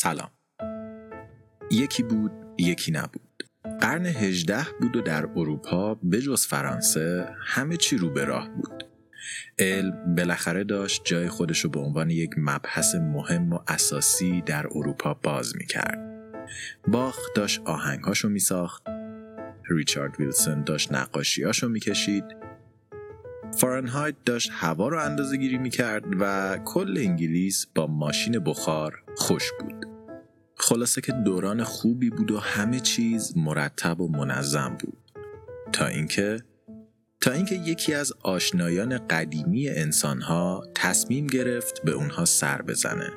سلام. یکی بود یکی نبود. قرن هجده بود و در اروپا بجز فرانسه همه چی رو به راه بود. علم بالاخره داشت جای خودش رو به عنوان یک مبحث مهم و اساسی در اروپا باز می کرد. باخ داشت آهنگاشو می ساخت ریچارد ویلسون داشت نقاشیاشو می کشید فارنهایت داشت هوا رو اندازه گیری می کرد و کل انگلیس با ماشین بخار خوش بود. خلاصه که دوران خوبی بود و همه چیز مرتب و منظم بود. تا اینکه تا اینکه یکی از آشنایان قدیمی انسانها تصمیم گرفت به اونها سر بزنه.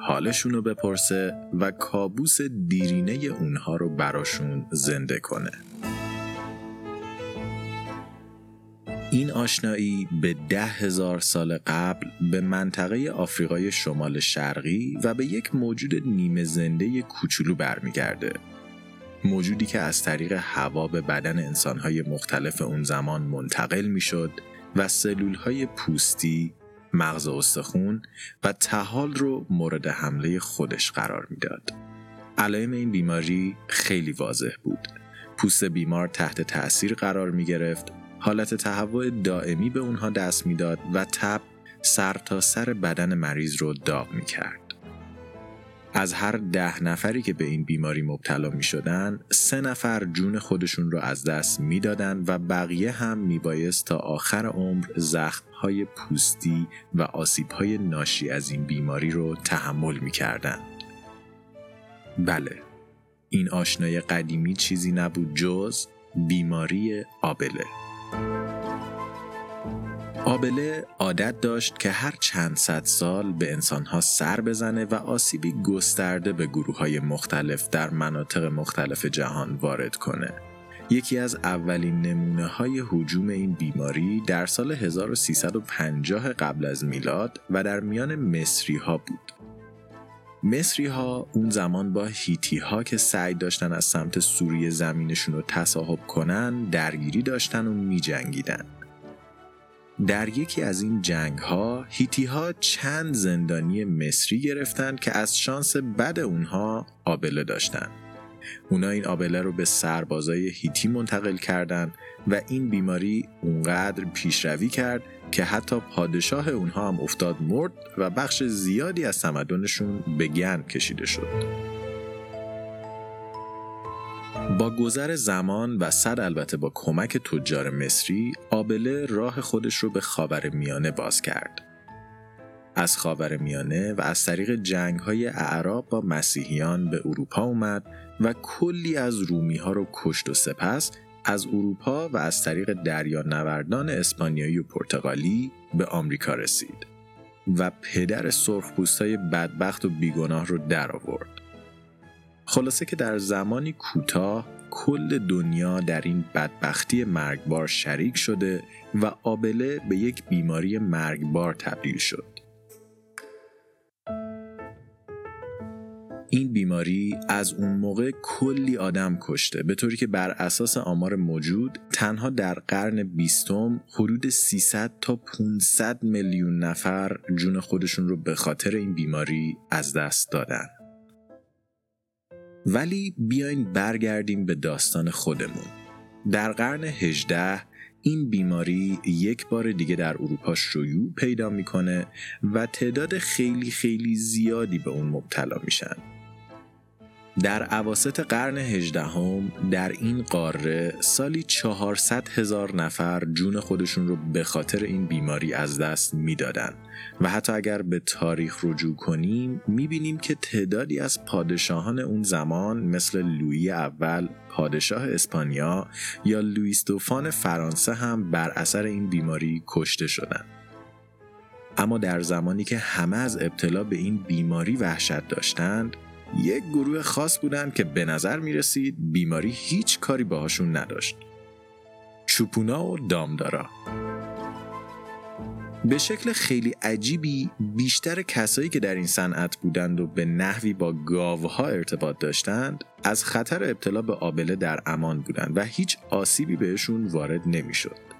حالشون رو بپرسه و کابوس دیرینه اونها رو براشون زنده کنه. این آشنایی به ده هزار سال قبل به منطقه آفریقای شمال شرقی و به یک موجود نیمه زنده کوچولو برمیگرده. موجودی که از طریق هوا به بدن انسانهای مختلف اون زمان منتقل می‌شد و سلولهای پوستی، مغز استخون و تحال رو مورد حمله خودش قرار می‌داد. علائم این بیماری خیلی واضح بود. پوست بیمار تحت تأثیر قرار می گرفت حالت تهوع دائمی به اونها دست می‌داد و تب سر تا سر بدن مریض رو داغ می کرد. از هر ده نفری که به این بیماری مبتلا می شدن، سه نفر جون خودشون رو از دست می دادن و بقیه هم می بایست تا آخر عمر زخم های پوستی و آسیب های ناشی از این بیماری رو تحمل می کردن. بله، این آشنای قدیمی چیزی نبود جز بیماری آبله. آبله عادت داشت که هر چند صد سال به انسانها سر بزنه و آسیبی گسترده به گروه های مختلف در مناطق مختلف جهان وارد کنه. یکی از اولین نمونه های حجوم این بیماری در سال 1350 قبل از میلاد و در میان مصری ها بود. مصری ها اون زمان با هیتی ها که سعی داشتن از سمت سوریه زمینشون رو تصاحب کنن درگیری داشتن و می جنگیدن. در یکی از این جنگ ها هیتی ها چند زندانی مصری گرفتند که از شانس بد اونها آبله داشتن. اونا این آبله رو به سربازای هیتی منتقل کردند و این بیماری اونقدر پیشروی کرد که حتی پادشاه اونها هم افتاد مرد و بخش زیادی از تمدنشون به گن کشیده شد. با گذر زمان و صد البته با کمک تجار مصری آبله راه خودش رو به خاور میانه باز کرد. از خاور میانه و از طریق جنگ های اعراب با مسیحیان به اروپا اومد و کلی از رومی ها رو کشت و سپس از اروپا و از طریق دریا نوردان اسپانیایی و پرتغالی به آمریکا رسید و پدر سرخپوستای بدبخت و بیگناه رو در آورد. خلاصه که در زمانی کوتاه کل دنیا در این بدبختی مرگبار شریک شده و آبله به یک بیماری مرگبار تبدیل شد. این بیماری از اون موقع کلی آدم کشته به طوری که بر اساس آمار موجود تنها در قرن بیستم حدود 300 تا 500 میلیون نفر جون خودشون رو به خاطر این بیماری از دست دادن. ولی بیاین برگردیم به داستان خودمون. در قرن 18 این بیماری یک بار دیگه در اروپا شیوع پیدا می‌کنه و تعداد خیلی خیلی زیادی به اون مبتلا میشن. در عواست قرن هجدهم در این قاره سالی 400 هزار نفر جون خودشون رو به خاطر این بیماری از دست می‌دادن و حتی اگر به تاریخ رجوع کنیم می‌بینیم که تعدادی از پادشاهان اون زمان مثل لویی اول پادشاه اسپانیا یا لوئیس دوفان فرانسه هم بر اثر این بیماری کشته شدند. اما در زمانی که همه از ابتلا به این بیماری وحشت داشتند یک گروه خاص بودن که به نظر می رسید بیماری هیچ کاری باهاشون نداشت. چوپونا و دامدارا به شکل خیلی عجیبی بیشتر کسایی که در این صنعت بودند و به نحوی با گاوها ارتباط داشتند از خطر ابتلا به آبله در امان بودند و هیچ آسیبی بهشون وارد نمی‌شد.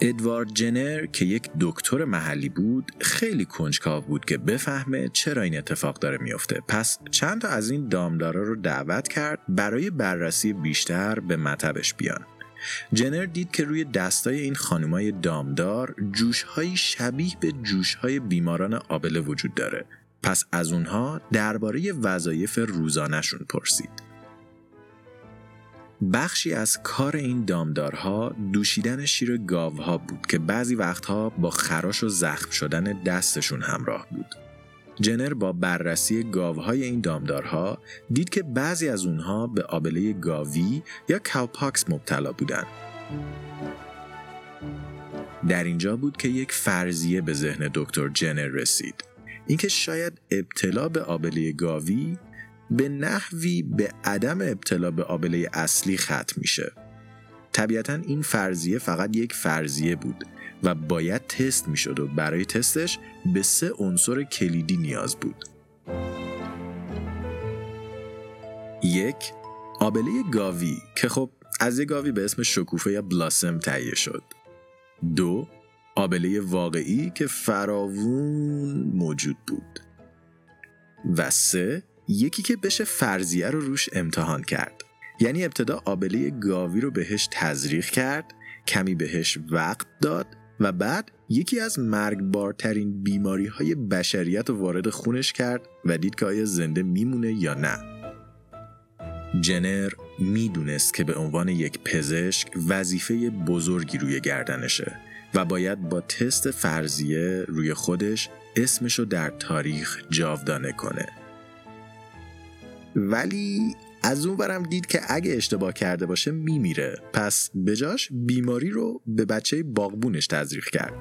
ادوارد جنر که یک دکتر محلی بود خیلی کنجکاو بود که بفهمه چرا این اتفاق داره میفته پس چند تا از این دامدارا رو دعوت کرد برای بررسی بیشتر به مطبش بیان. جنر دید که روی دستای این خانمای دامدار جوشهایی شبیه به جوشهای بیماران آبله وجود داره. پس از اونها درباره وظایف روزانهشون پرسید. بخشی از کار این دامدارها دوشیدن شیر گاوها بود که بعضی وقتها با خراش و زخم شدن دستشون همراه بود. جنر با بررسی گاوهای این دامدارها دید که بعضی از اونها به آبله گاوی یا کاوپاکس مبتلا بودند. در اینجا بود که یک فرضیه به ذهن دکتر جنر رسید. اینکه شاید ابتلا به آبله گاوی به نحوی به عدم ابتلا به آبله اصلی ختم میشه. طبیعتا این فرضیه فقط یک فرضیه بود و باید تست می‌شد و برای تستش به سه عنصر کلیدی نیاز بود. یک آبله گاوی که خب از یک گاوی به اسم شکوفه یا بلاسم تهیه شد. دو آبله واقعی که فراوون موجود بود. و سه یکی که بشه فرضیه رو روش امتحان کرد. یعنی ابتدا آبله گاوی رو بهش تزریق کرد کمی بهش وقت داد و بعد یکی از مرگبارترین بیماری های بشریت رو وارد خونش کرد و دید که آیا زنده میمونه یا نه. جنر می‌دونست که به عنوان یک پزشک وظیفه بزرگی روی گردنشه و باید با تست فرضیه روی خودش اسمشو در تاریخ جاودانه کنه. ولی از اون برم دید که اگه اشتباه کرده باشه میمیره پس بجاش بیماری رو به بچه باغبونش تزریق کرد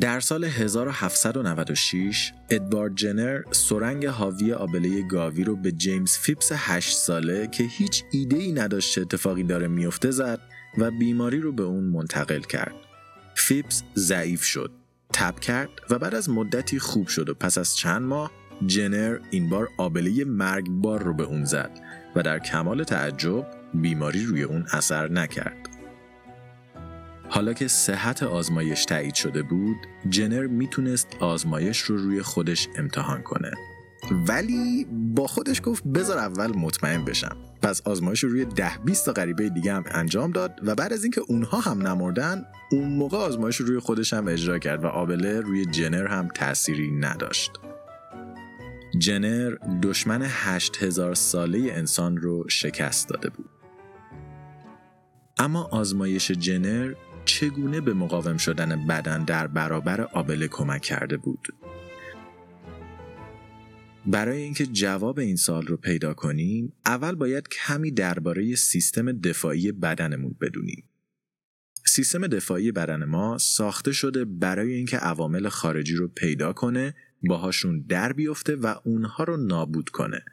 در سال 1796 ادوارد جنر سرنگ حاوی آبله گاوی رو به جیمز فیپس 8 ساله که هیچ ایده ای نداشت اتفاقی داره میفته زد و بیماری رو به اون منتقل کرد. فیپس ضعیف شد، تب کرد و بعد از مدتی خوب شد و پس از چند ماه جنر این بار آبله مرگبار رو به اون زد و در کمال تعجب بیماری روی اون اثر نکرد. حالا که صحت آزمایش تایید شده بود، جنر می‌تونست آزمایش رو روی خودش امتحان کنه. ولی با خودش گفت بذار اول مطمئن بشم. پس آزمایش رو روی ده 20 تا غریبه دیگه هم انجام داد و بعد از اینکه اونها هم نمردن، اون موقع آزمایش رو روی خودش هم اجرا کرد و آبله روی جنر هم تأثیری نداشت. جنر دشمن هشت هزار ساله انسان رو شکست داده بود. اما آزمایش جنر چگونه به مقاوم شدن بدن در برابر آبله کمک کرده بود؟ برای اینکه جواب این سال رو پیدا کنیم، اول باید کمی درباره سیستم دفاعی بدنمون بدونیم. سیستم دفاعی بدن ما ساخته شده برای اینکه عوامل خارجی رو پیدا کنه باهاشون در بیفته و اونها رو نابود کنه.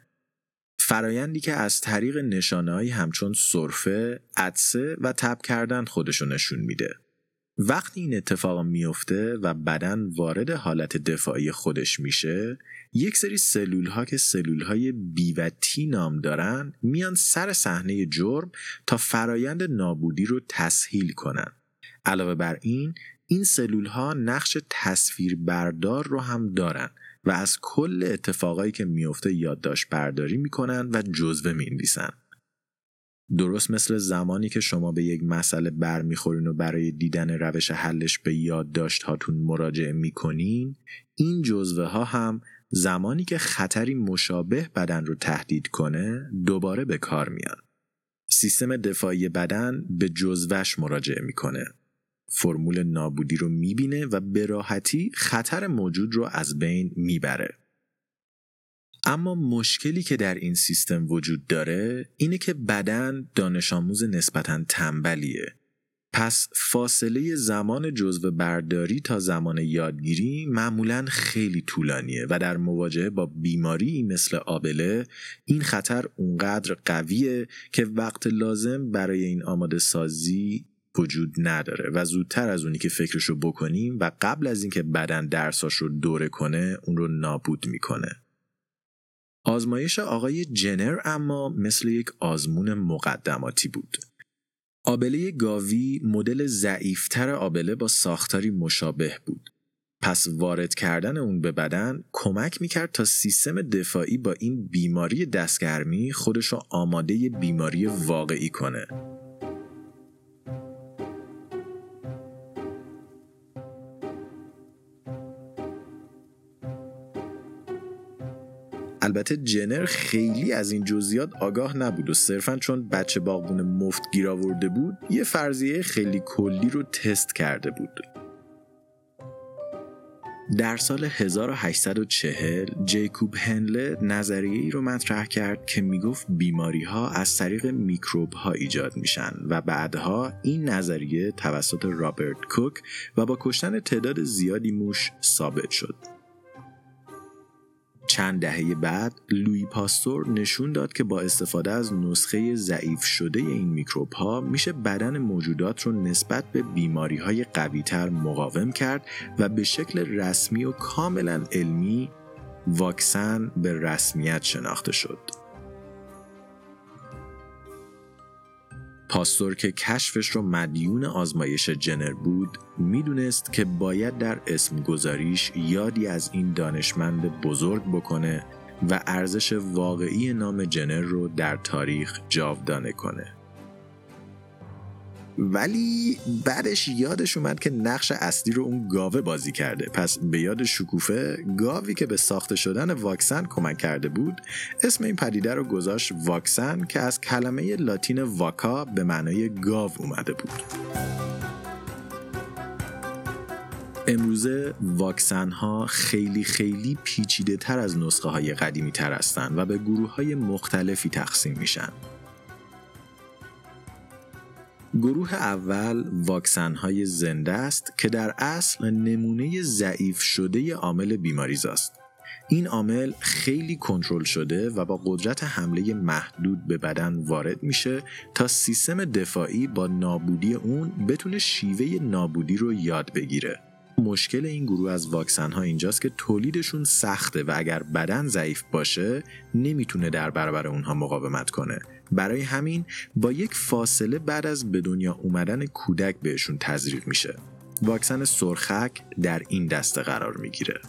فرایندی که از طریق نشانههایی همچون سرفه، عدسه و تب کردن خودشو نشون میده. وقتی این اتفاق میفته و بدن وارد حالت دفاعی خودش میشه یک سری سلول ها که سلول های بی نام دارن میان سر صحنه جرم تا فرایند نابودی رو تسهیل کنن علاوه بر این این سلول ها نقش تصویر بردار رو هم دارن و از کل اتفاقایی که میفته یادداشت برداری می‌کنن و جزوه می‌نویسن. درست مثل زمانی که شما به یک مسئله برمیخورین و برای دیدن روش حلش به یادداشت هاتون مراجعه می‌کنین این جزوه ها هم زمانی که خطری مشابه بدن رو تهدید کنه دوباره به کار میان. سیستم دفاعی بدن به جزوهش مراجعه می‌کنه فرمول نابودی رو می‌بینه و به راحتی خطر موجود رو از بین می‌بره. اما مشکلی که در این سیستم وجود داره اینه که بدن دانش آموز نسبتا تنبلیه. پس فاصله زمان جزو برداری تا زمان یادگیری معمولا خیلی طولانیه و در مواجهه با بیماری مثل آبله این خطر اونقدر قویه که وقت لازم برای این آماده سازی وجود نداره و زودتر از اونی که فکرشو بکنیم و قبل از اینکه بدن درساش رو دوره کنه اون رو نابود می‌کنه آزمایش آقای جنر اما مثل یک آزمون مقدماتی بود آبله گاوی مدل ضعیفتر آبله با ساختاری مشابه بود. پس وارد کردن اون به بدن کمک می‌کرد تا سیستم دفاعی با این بیماری دستگرمی خودشو آماده بیماری واقعی کنه. البته جنر خیلی از این جزئیات آگاه نبود و صرفا چون بچه باغبون مفت گیر آورده بود یه فرضیه خیلی کلی رو تست کرده بود در سال 1840 جیکوب هنله نظریه ای رو مطرح کرد که می‌گفت بیماری ها از طریق میکروب ها ایجاد میشن و بعدها این نظریه توسط رابرت کوک و با کشتن تعداد زیادی موش ثابت شد. چند دهه بعد لوی پاستور نشون داد که با استفاده از نسخه ضعیف شده این میکروب ها میشه بدن موجودات رو نسبت به بیماری های قوی تر مقاوم کرد و به شکل رسمی و کاملا علمی واکسن به رسمیت شناخته شد. پاستور که کشفش رو مدیون آزمایش جنر بود می‌دونست که باید در اسم گذاریش یادی از این دانشمند بزرگ بکنه و ارزش واقعی نام جنر رو در تاریخ جاودانه کنه. ولی بعدش یادش اومد که نقش اصلی رو اون گاوه بازی کرده. پس به یاد شکوفه گاوی که به ساخته شدن واکسن کمک کرده بود اسم این پدیده رو گذاشت واکسن که از کلمه لاتین واکا به معنای گاو اومده بود. امروزه واکسن ها خیلی خیلی پیچیده تر از نسخه های قدیمی تر هستند و به گروه های مختلفی تقسیم میشن. گروه اول واکسن های زنده است که در اصل نمونه ضعیف شده عامل بیماریزاست. این عامل خیلی کنترل شده و با قدرت حمله محدود به بدن وارد میشه تا سیستم دفاعی با نابودی اون بتونه شیوه نابودی رو یاد بگیره. مشکل این گروه از واکسن ها اینجاست که تولیدشون سخته و اگر بدن ضعیف باشه نمی‌تونه در برابر اونها مقاومت کنه. برای همین با یک فاصله بعد از به دنیا اومدن کودک بهشون تزریق میشه. واکسن سرخک در این دسته قرار می‌گیره.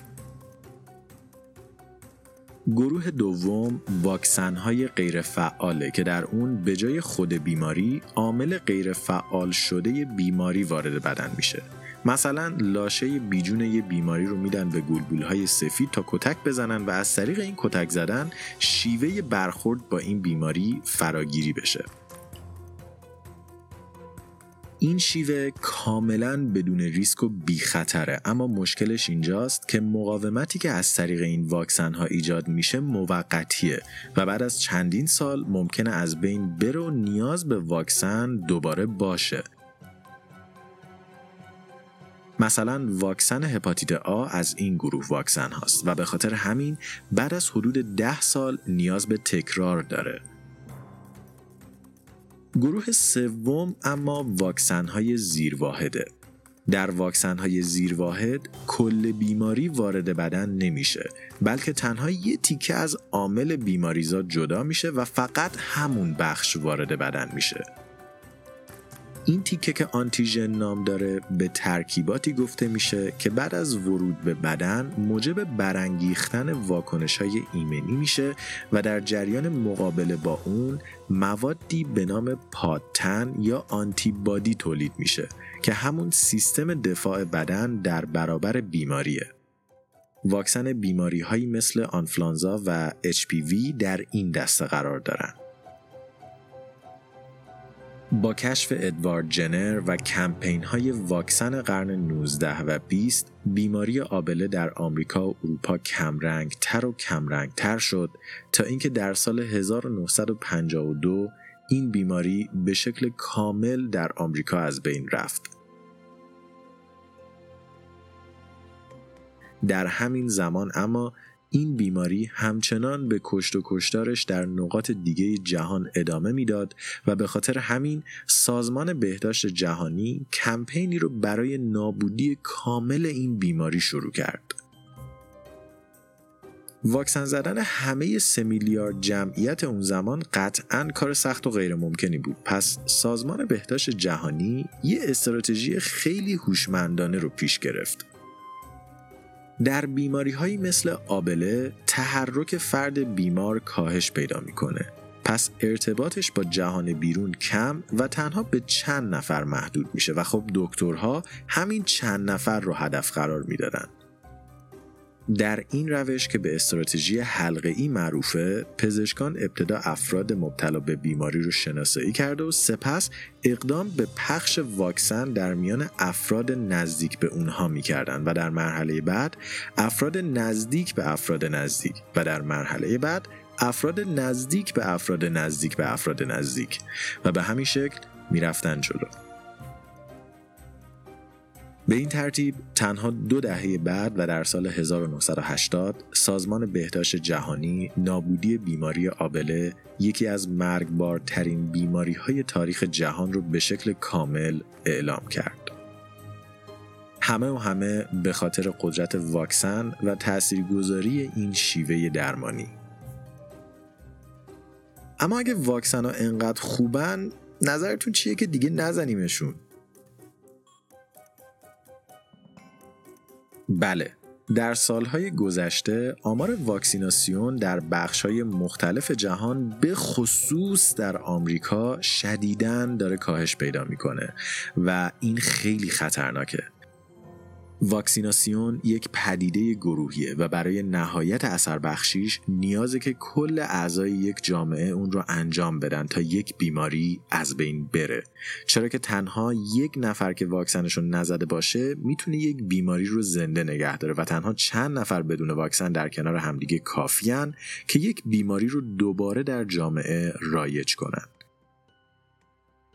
گروه دوم واکسن های غیرفعاله که در اون به جای خود بیماری عامل غیرفعال شده بیماری وارد بدن میشه. مثلا لاشه بیجون یه بیماری رو میدن به گلبول های سفید تا کتک بزنن و از طریق این کتک زدن شیوه برخورد با این بیماری فراگیری بشه. این شیوه کاملا بدون ریسک و بی اما مشکلش اینجاست که مقاومتی که از طریق این واکسن ها ایجاد میشه موقتیه و بعد از چندین سال ممکنه از بین بره و نیاز به واکسن دوباره باشه. مثلا واکسن هپاتیت آ از این گروه واکسن هاست و به خاطر همین بعد از حدود ده سال نیاز به تکرار داره. گروه سوم اما واکسن های زیرواحده. در واکسن های زیرواحد کل بیماری وارد بدن نمیشه بلکه تنها یه تیکه از عامل بیماریزا جدا میشه و فقط همون بخش وارد بدن میشه. این تیکه که آنتیژن نام داره به ترکیباتی گفته میشه که بعد از ورود به بدن موجب برانگیختن واکنش های ایمنی میشه و در جریان مقابله با اون موادی به نام پادتن یا آنتیبادی تولید میشه که همون سیستم دفاع بدن در برابر بیماریه. واکسن بیماری هایی مثل آنفلانزا و HPV در این دسته قرار دارن. با کشف ادوارد جنر و کمپین های واکسن قرن 19 و 20 بیماری آبله در آمریکا و اروپا کمرنگ تر و کمرنگ تر شد تا اینکه در سال 1952 این بیماری به شکل کامل در آمریکا از بین رفت. در همین زمان اما این بیماری همچنان به کشت و کشتارش در نقاط دیگه جهان ادامه می‌داد و به خاطر همین سازمان بهداشت جهانی کمپینی رو برای نابودی کامل این بیماری شروع کرد. واکسن زدن همه سه میلیارد جمعیت اون زمان قطعا کار سخت و غیر ممکنی بود پس سازمان بهداشت جهانی یه استراتژی خیلی هوشمندانه رو پیش گرفت در بیماری هایی مثل آبله تحرک فرد بیمار کاهش پیدا می‌کنه. پس ارتباطش با جهان بیرون کم و تنها به چند نفر محدود میشه و خب دکترها همین چند نفر رو هدف قرار می‌دادن. در این روش که به استراتژی حلقه ای معروفه پزشکان ابتدا افراد مبتلا به بیماری رو شناسایی کرده و سپس اقدام به پخش واکسن در میان افراد نزدیک به اونها می‌کردند و در مرحله بعد افراد نزدیک به افراد نزدیک و در مرحله بعد افراد نزدیک به افراد نزدیک به افراد نزدیک و به همین شکل می‌رفتن جلو. به این ترتیب تنها دو دهه بعد و در سال 1980 سازمان بهداشت جهانی نابودی بیماری آبله یکی از مرگبارترین بیماری های تاریخ جهان رو به شکل کامل اعلام کرد. همه و همه به خاطر قدرت واکسن و تاثیرگذاری این شیوه درمانی. اما اگه واکسن ها انقدر خوبن نظرتون چیه که دیگه نزنیمشون؟ بله در سالهای گذشته آمار واکسیناسیون در بخشهای مختلف جهان به خصوص در آمریکا شدیداً داره کاهش پیدا می‌کنه و این خیلی خطرناکه. واکسیناسیون یک پدیده گروهیه و برای نهایت اثر بخشیش نیازه که کل اعضای یک جامعه اون رو انجام بدن تا یک بیماری از بین بره. چرا که تنها یک نفر که واکسنش رو نزده باشه می‌تونه یک بیماری رو زنده نگه داره و تنها چند نفر بدون واکسن در کنار همدیگه کافیان که یک بیماری رو دوباره در جامعه رایج کنن.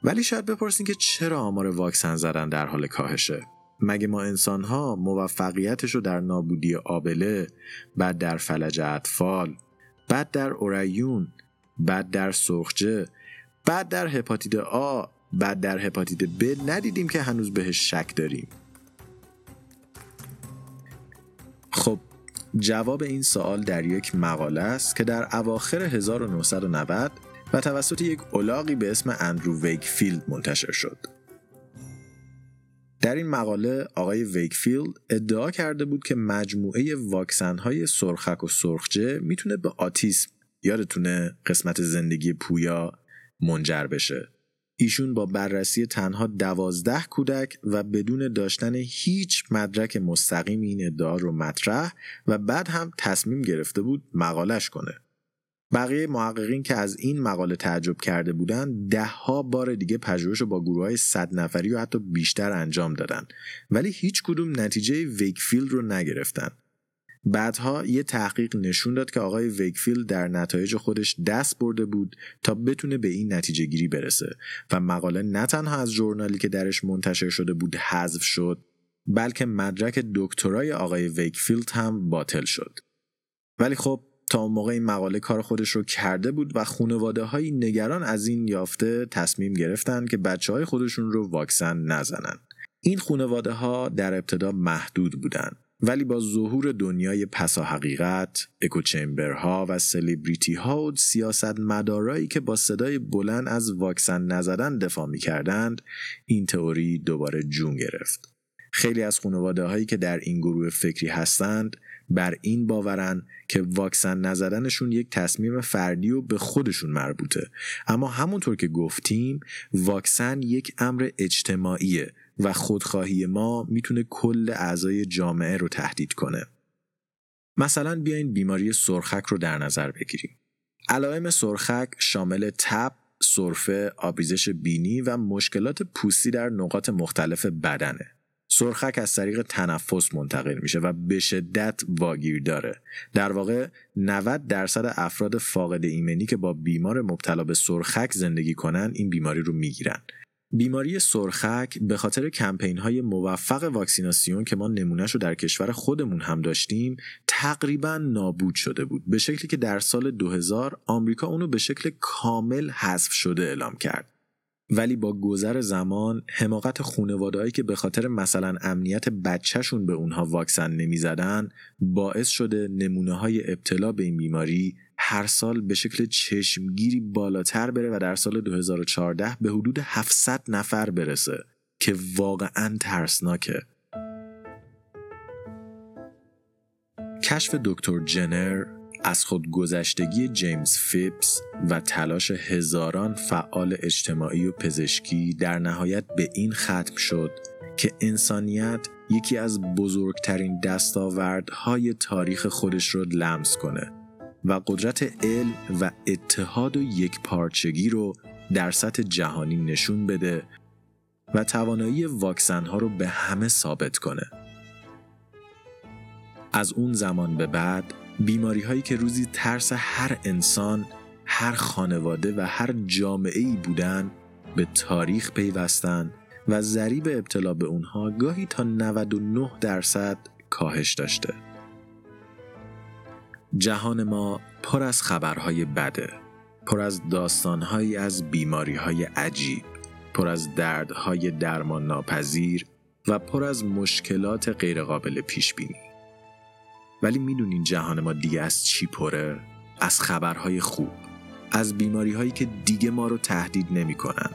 ولی شاید بپرسین که چرا آمار واکسن زدن در حال کاهشه؟ مگه ما انسان ها موفقیتش رو در نابودی آبله بعد در فلج اطفال بعد در اوریون بعد در سرخجه بعد در هپاتیت آ بعد در هپاتیت ب ندیدیم که هنوز بهش شک داریم. خب جواب این سوال در یک مقاله است که در اواخر 1990 و توسط یک اولاغی به اسم اندرو ویکفیلد منتشر شد. در این مقاله آقای ویکفیلد ادعا کرده بود که مجموعه واکسن های سرخک و سرخجه می‌تونه به اوتیسم یادتونه قسمت زندگی پویا منجر بشه. ایشون با بررسی تنها دوازده کودک و بدون داشتن هیچ مدرک مستقیم این ادعا رو مطرح و بعد هم تصمیم گرفته بود مقالش کنه. بقیه محققین که از این مقاله تعجب کرده بودند دهها بار دیگه پژوهش رو با گروه های صد نفری و حتی بیشتر انجام دادن. ولی هیچ کدوم نتیجه ویکفیلد رو نگرفتن. بعدها یه تحقیق نشون داد که آقای ویکفیلد در نتایج خودش دست برده بود تا بتونه به این نتیجه گیری برسه و مقاله نه تنها از ژورنالی که درش منتشر شده بود حذف شد بلکه مدرک دکترای آقای ویکفیلد هم باطل شد. ولی خب تا اون موقع این مقاله کار خودش رو کرده بود و خانواده های نگران از این یافته تصمیم گرفتن که بچه های خودشون رو واکسن نزنن. این خانواده ها در ابتدا محدود بودن ولی با ظهور دنیای پسا حقیقت، ها و سلیبریتی ها و سیاست مدارایی که با صدای بلند از واکسن نزدن دفاع می کردند، این تئوری دوباره جون گرفت. خیلی از خانواده هایی که در این گروه فکری هستند بر این باورن که واکسن نزدنشون یک تصمیم فردی و به خودشون مربوطه. اما همونطور که گفتیم واکسن یک امر اجتماعیه و خودخواهی ما می‌تونه کل اعضای جامعه رو تهدید کنه. مثلا بیاین بیماری سرخک رو در نظر بگیریم. علائم سرخک شامل تب سرفه، آبریزش بینی و مشکلات پوستی در نقاط مختلف بدنه. سرخک از طریق تنفس منتقل میشه و به شدت واگیر داره. در واقع 90 درصد افراد فاقد ایمنی که با بیمار مبتلا به سرخک زندگی کنن این بیماری رو می‌گیرن. بیماری سرخک به خاطر کمپین های موفق واکسیناسیون که ما نمونهش رو در کشور خودمون هم داشتیم تقریبا نابود شده بود. به شکلی که در سال 2000 آمریکا اونو به شکل کامل حذف شده اعلام کرد. ولی با گذر زمان حماقت خانوادهایی که به خاطر مثلا امنیت بچهشون به اونها واکسن نمی‌زدن باعث شده نمونه های ابتلا به این بیماری هر سال به شکل چشمگیری بالاتر بره و در سال 2014 به حدود 700 نفر برسه که واقعا ترسناکه. کشف دکتر جنر از خودگذشتگی جیمز فیپس و تلاش هزاران فعال اجتماعی و پزشکی در نهایت به این ختم شد که انسانیت یکی از بزرگترین دستاوردهای تاریخ خودش رو لمس کنه و قدرت علم و اتحاد و یک پارچگی رو در سطح جهانی نشون بده و توانایی واکسن ها رو به همه ثابت کنه. از اون زمان به بعد بیماری هایی که روزی ترس هر انسان، هر خانواده و هر جامعه ای بودن به تاریخ پیوستن و ضریب ابتلا به اونها گاهی تا 99 درصد کاهش داشته. جهان ما پر از خبرهای بده، پر از داستانهایی از بیماریهای عجیب، پر از دردهای درمان ناپذیر و پر از مشکلات غیرقابل پیش بینی. ولی می‌دونین جهان ما دیگه از چی پره؟ از خبرهای خوب از بیماری هایی که دیگه ما رو تهدید نمی‌کنن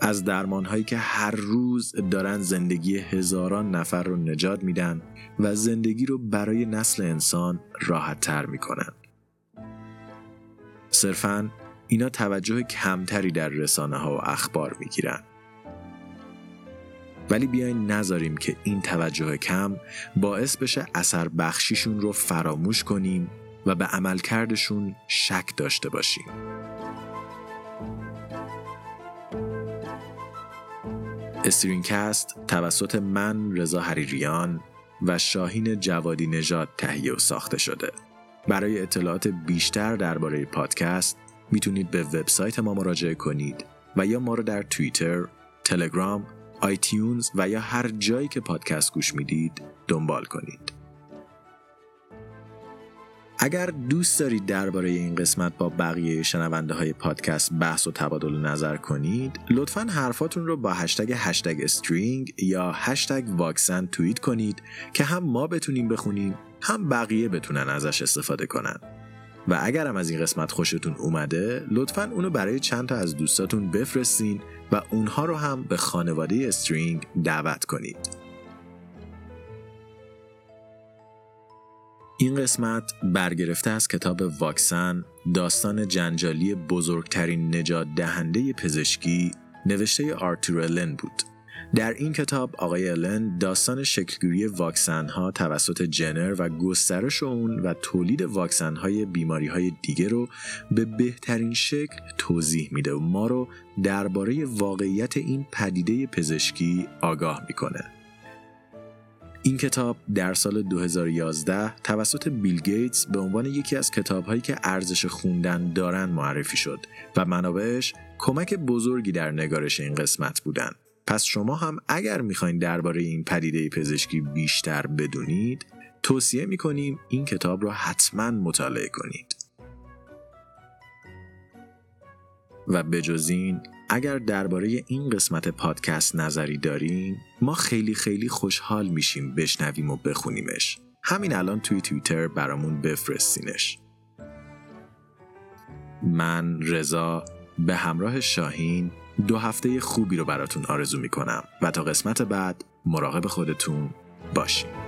از درمان هایی که هر روز دارن زندگی هزاران نفر رو نجات میدن و زندگی رو برای نسل انسان راحت تر می‌کنن صرفا اینا توجه کمتری در رسانه ها و اخبار می‌گیرن ولی بیاین نذاریم که این توجه کم باعث بشه اثر بخشیشون رو فراموش کنیم و به عملکردشون شک داشته باشیم. استرینکست توسط من رضا حریریان و شاهین جوادی نژاد تهیه و ساخته شده. برای اطلاعات بیشتر درباره پادکست می‌تونید به وبسایت ما مراجعه کنید و یا ما رو در توییتر، تلگرام آیتیونز و یا هر جایی که پادکست گوش می‌دید دنبال کنید. اگر دوست دارید درباره این قسمت با بقیه شنونده های پادکست بحث و تبادل نظر کنید لطفا حرفاتون رو با هشتگ هشتگ استرینگ یا هشتگ واکسن توییت کنید که هم ما بتونیم بخونیم هم بقیه بتونن ازش استفاده کنن و اگرم از این قسمت خوشتون اومده لطفا اونو برای چند تا از دوستاتون بفرستین و اونها رو هم به خانواده استرینگ دعوت کنید. این قسمت برگرفته از کتاب واکسن داستان جنجالی بزرگترین نجات دهنده پزشکی نوشته آرتور الن بود در این کتاب آقای الن داستان شکلگیری واکسن ها توسط جنر و گسترش اون و تولید واکسن های بیماری های دیگه رو به بهترین شکل توضیح میده و ما رو درباره واقعیت این پدیده پزشکی آگاه می‌کنه. این کتاب در سال 2011 توسط بیل گیتس به عنوان یکی از کتابهایی که ارزش خوندن دارن معرفی شد و منابعش کمک بزرگی در نگارش این قسمت بودند. پس شما هم اگر می‌خواین درباره این پدیده پزشکی بیشتر بدونید توصیه می‌کنیم این کتاب را حتما مطالعه کنید. و بجز این اگر درباره این قسمت پادکست نظری دارین ما خیلی خیلی خوشحال میشیم بشنویم و بخونیمش. همین الان توی توییتر برامون بفرستینش. من رضا به همراه شاهین دو هفته خوبی رو براتون آرزو می‌کنم و تا قسمت بعد مراقب خودتون باشین.